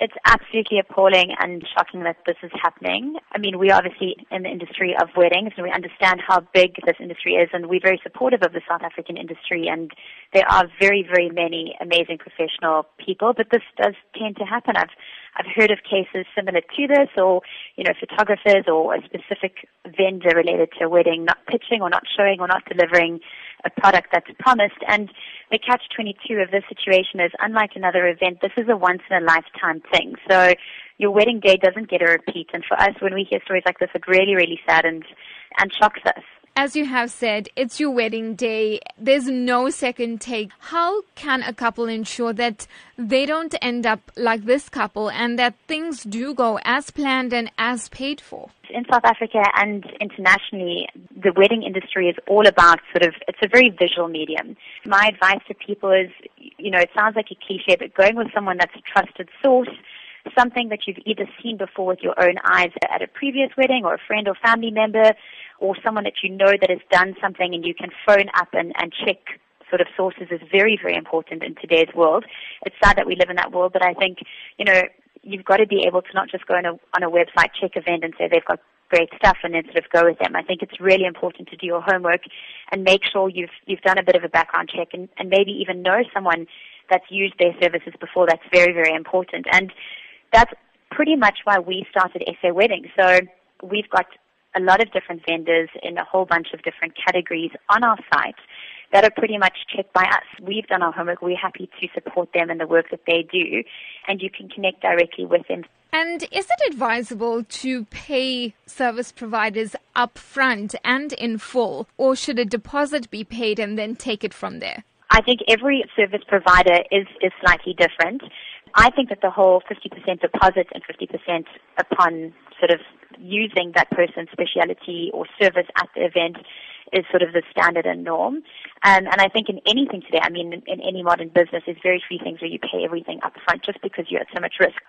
it's absolutely appalling and shocking that this is happening. I mean, we're obviously in the industry of weddings and we understand how big this industry is and we're very supportive of the South African industry and there are very, very many amazing professional people, but this does tend to happen. I've I've heard of cases similar to this or, you know, photographers or a specific vendor related to a wedding not pitching or not showing or not delivering a product that's promised. And the catch 22 of this situation is unlike another event, this is a once in a lifetime thing. So your wedding day doesn't get a repeat. And for us, when we hear stories like this, it really, really saddens and shocks us. As you have said, it's your wedding day. There's no second take. How can a couple ensure that they don't end up like this couple and that things do go as planned and as paid for? In South Africa and internationally, the wedding industry is all about sort of, it's a very visual medium. My advice to people is, you know, it sounds like a cliche, but going with someone that's a trusted source, something that you've either seen before with your own eyes at a previous wedding or a friend or family member, or someone that you know that has done something and you can phone up and, and check sort of sources is very, very important in today's world. It's sad that we live in that world, but I think, you know, you've got to be able to not just go on a, on a website, check a vendor and say they've got great stuff and then sort of go with them. I think it's really important to do your homework and make sure you've, you've done a bit of a background check and, and maybe even know someone that's used their services before. That's very, very important. And that's pretty much why we started SA Wedding. So we've got a lot of different vendors in a whole bunch of different categories on our site that are pretty much checked by us. We've done our homework. We're happy to support them in the work that they do, and you can connect directly with them. And is it advisable to pay service providers upfront and in full, or should a deposit be paid and then take it from there? I think every service provider is, is slightly different. I think that the whole 50% deposit and 50% upon sort of using that person's speciality or service at the event is sort of the standard and norm. Um, and I think in anything today, I mean, in, in any modern business, there's very few things where you pay everything up front just because you're at so much risk.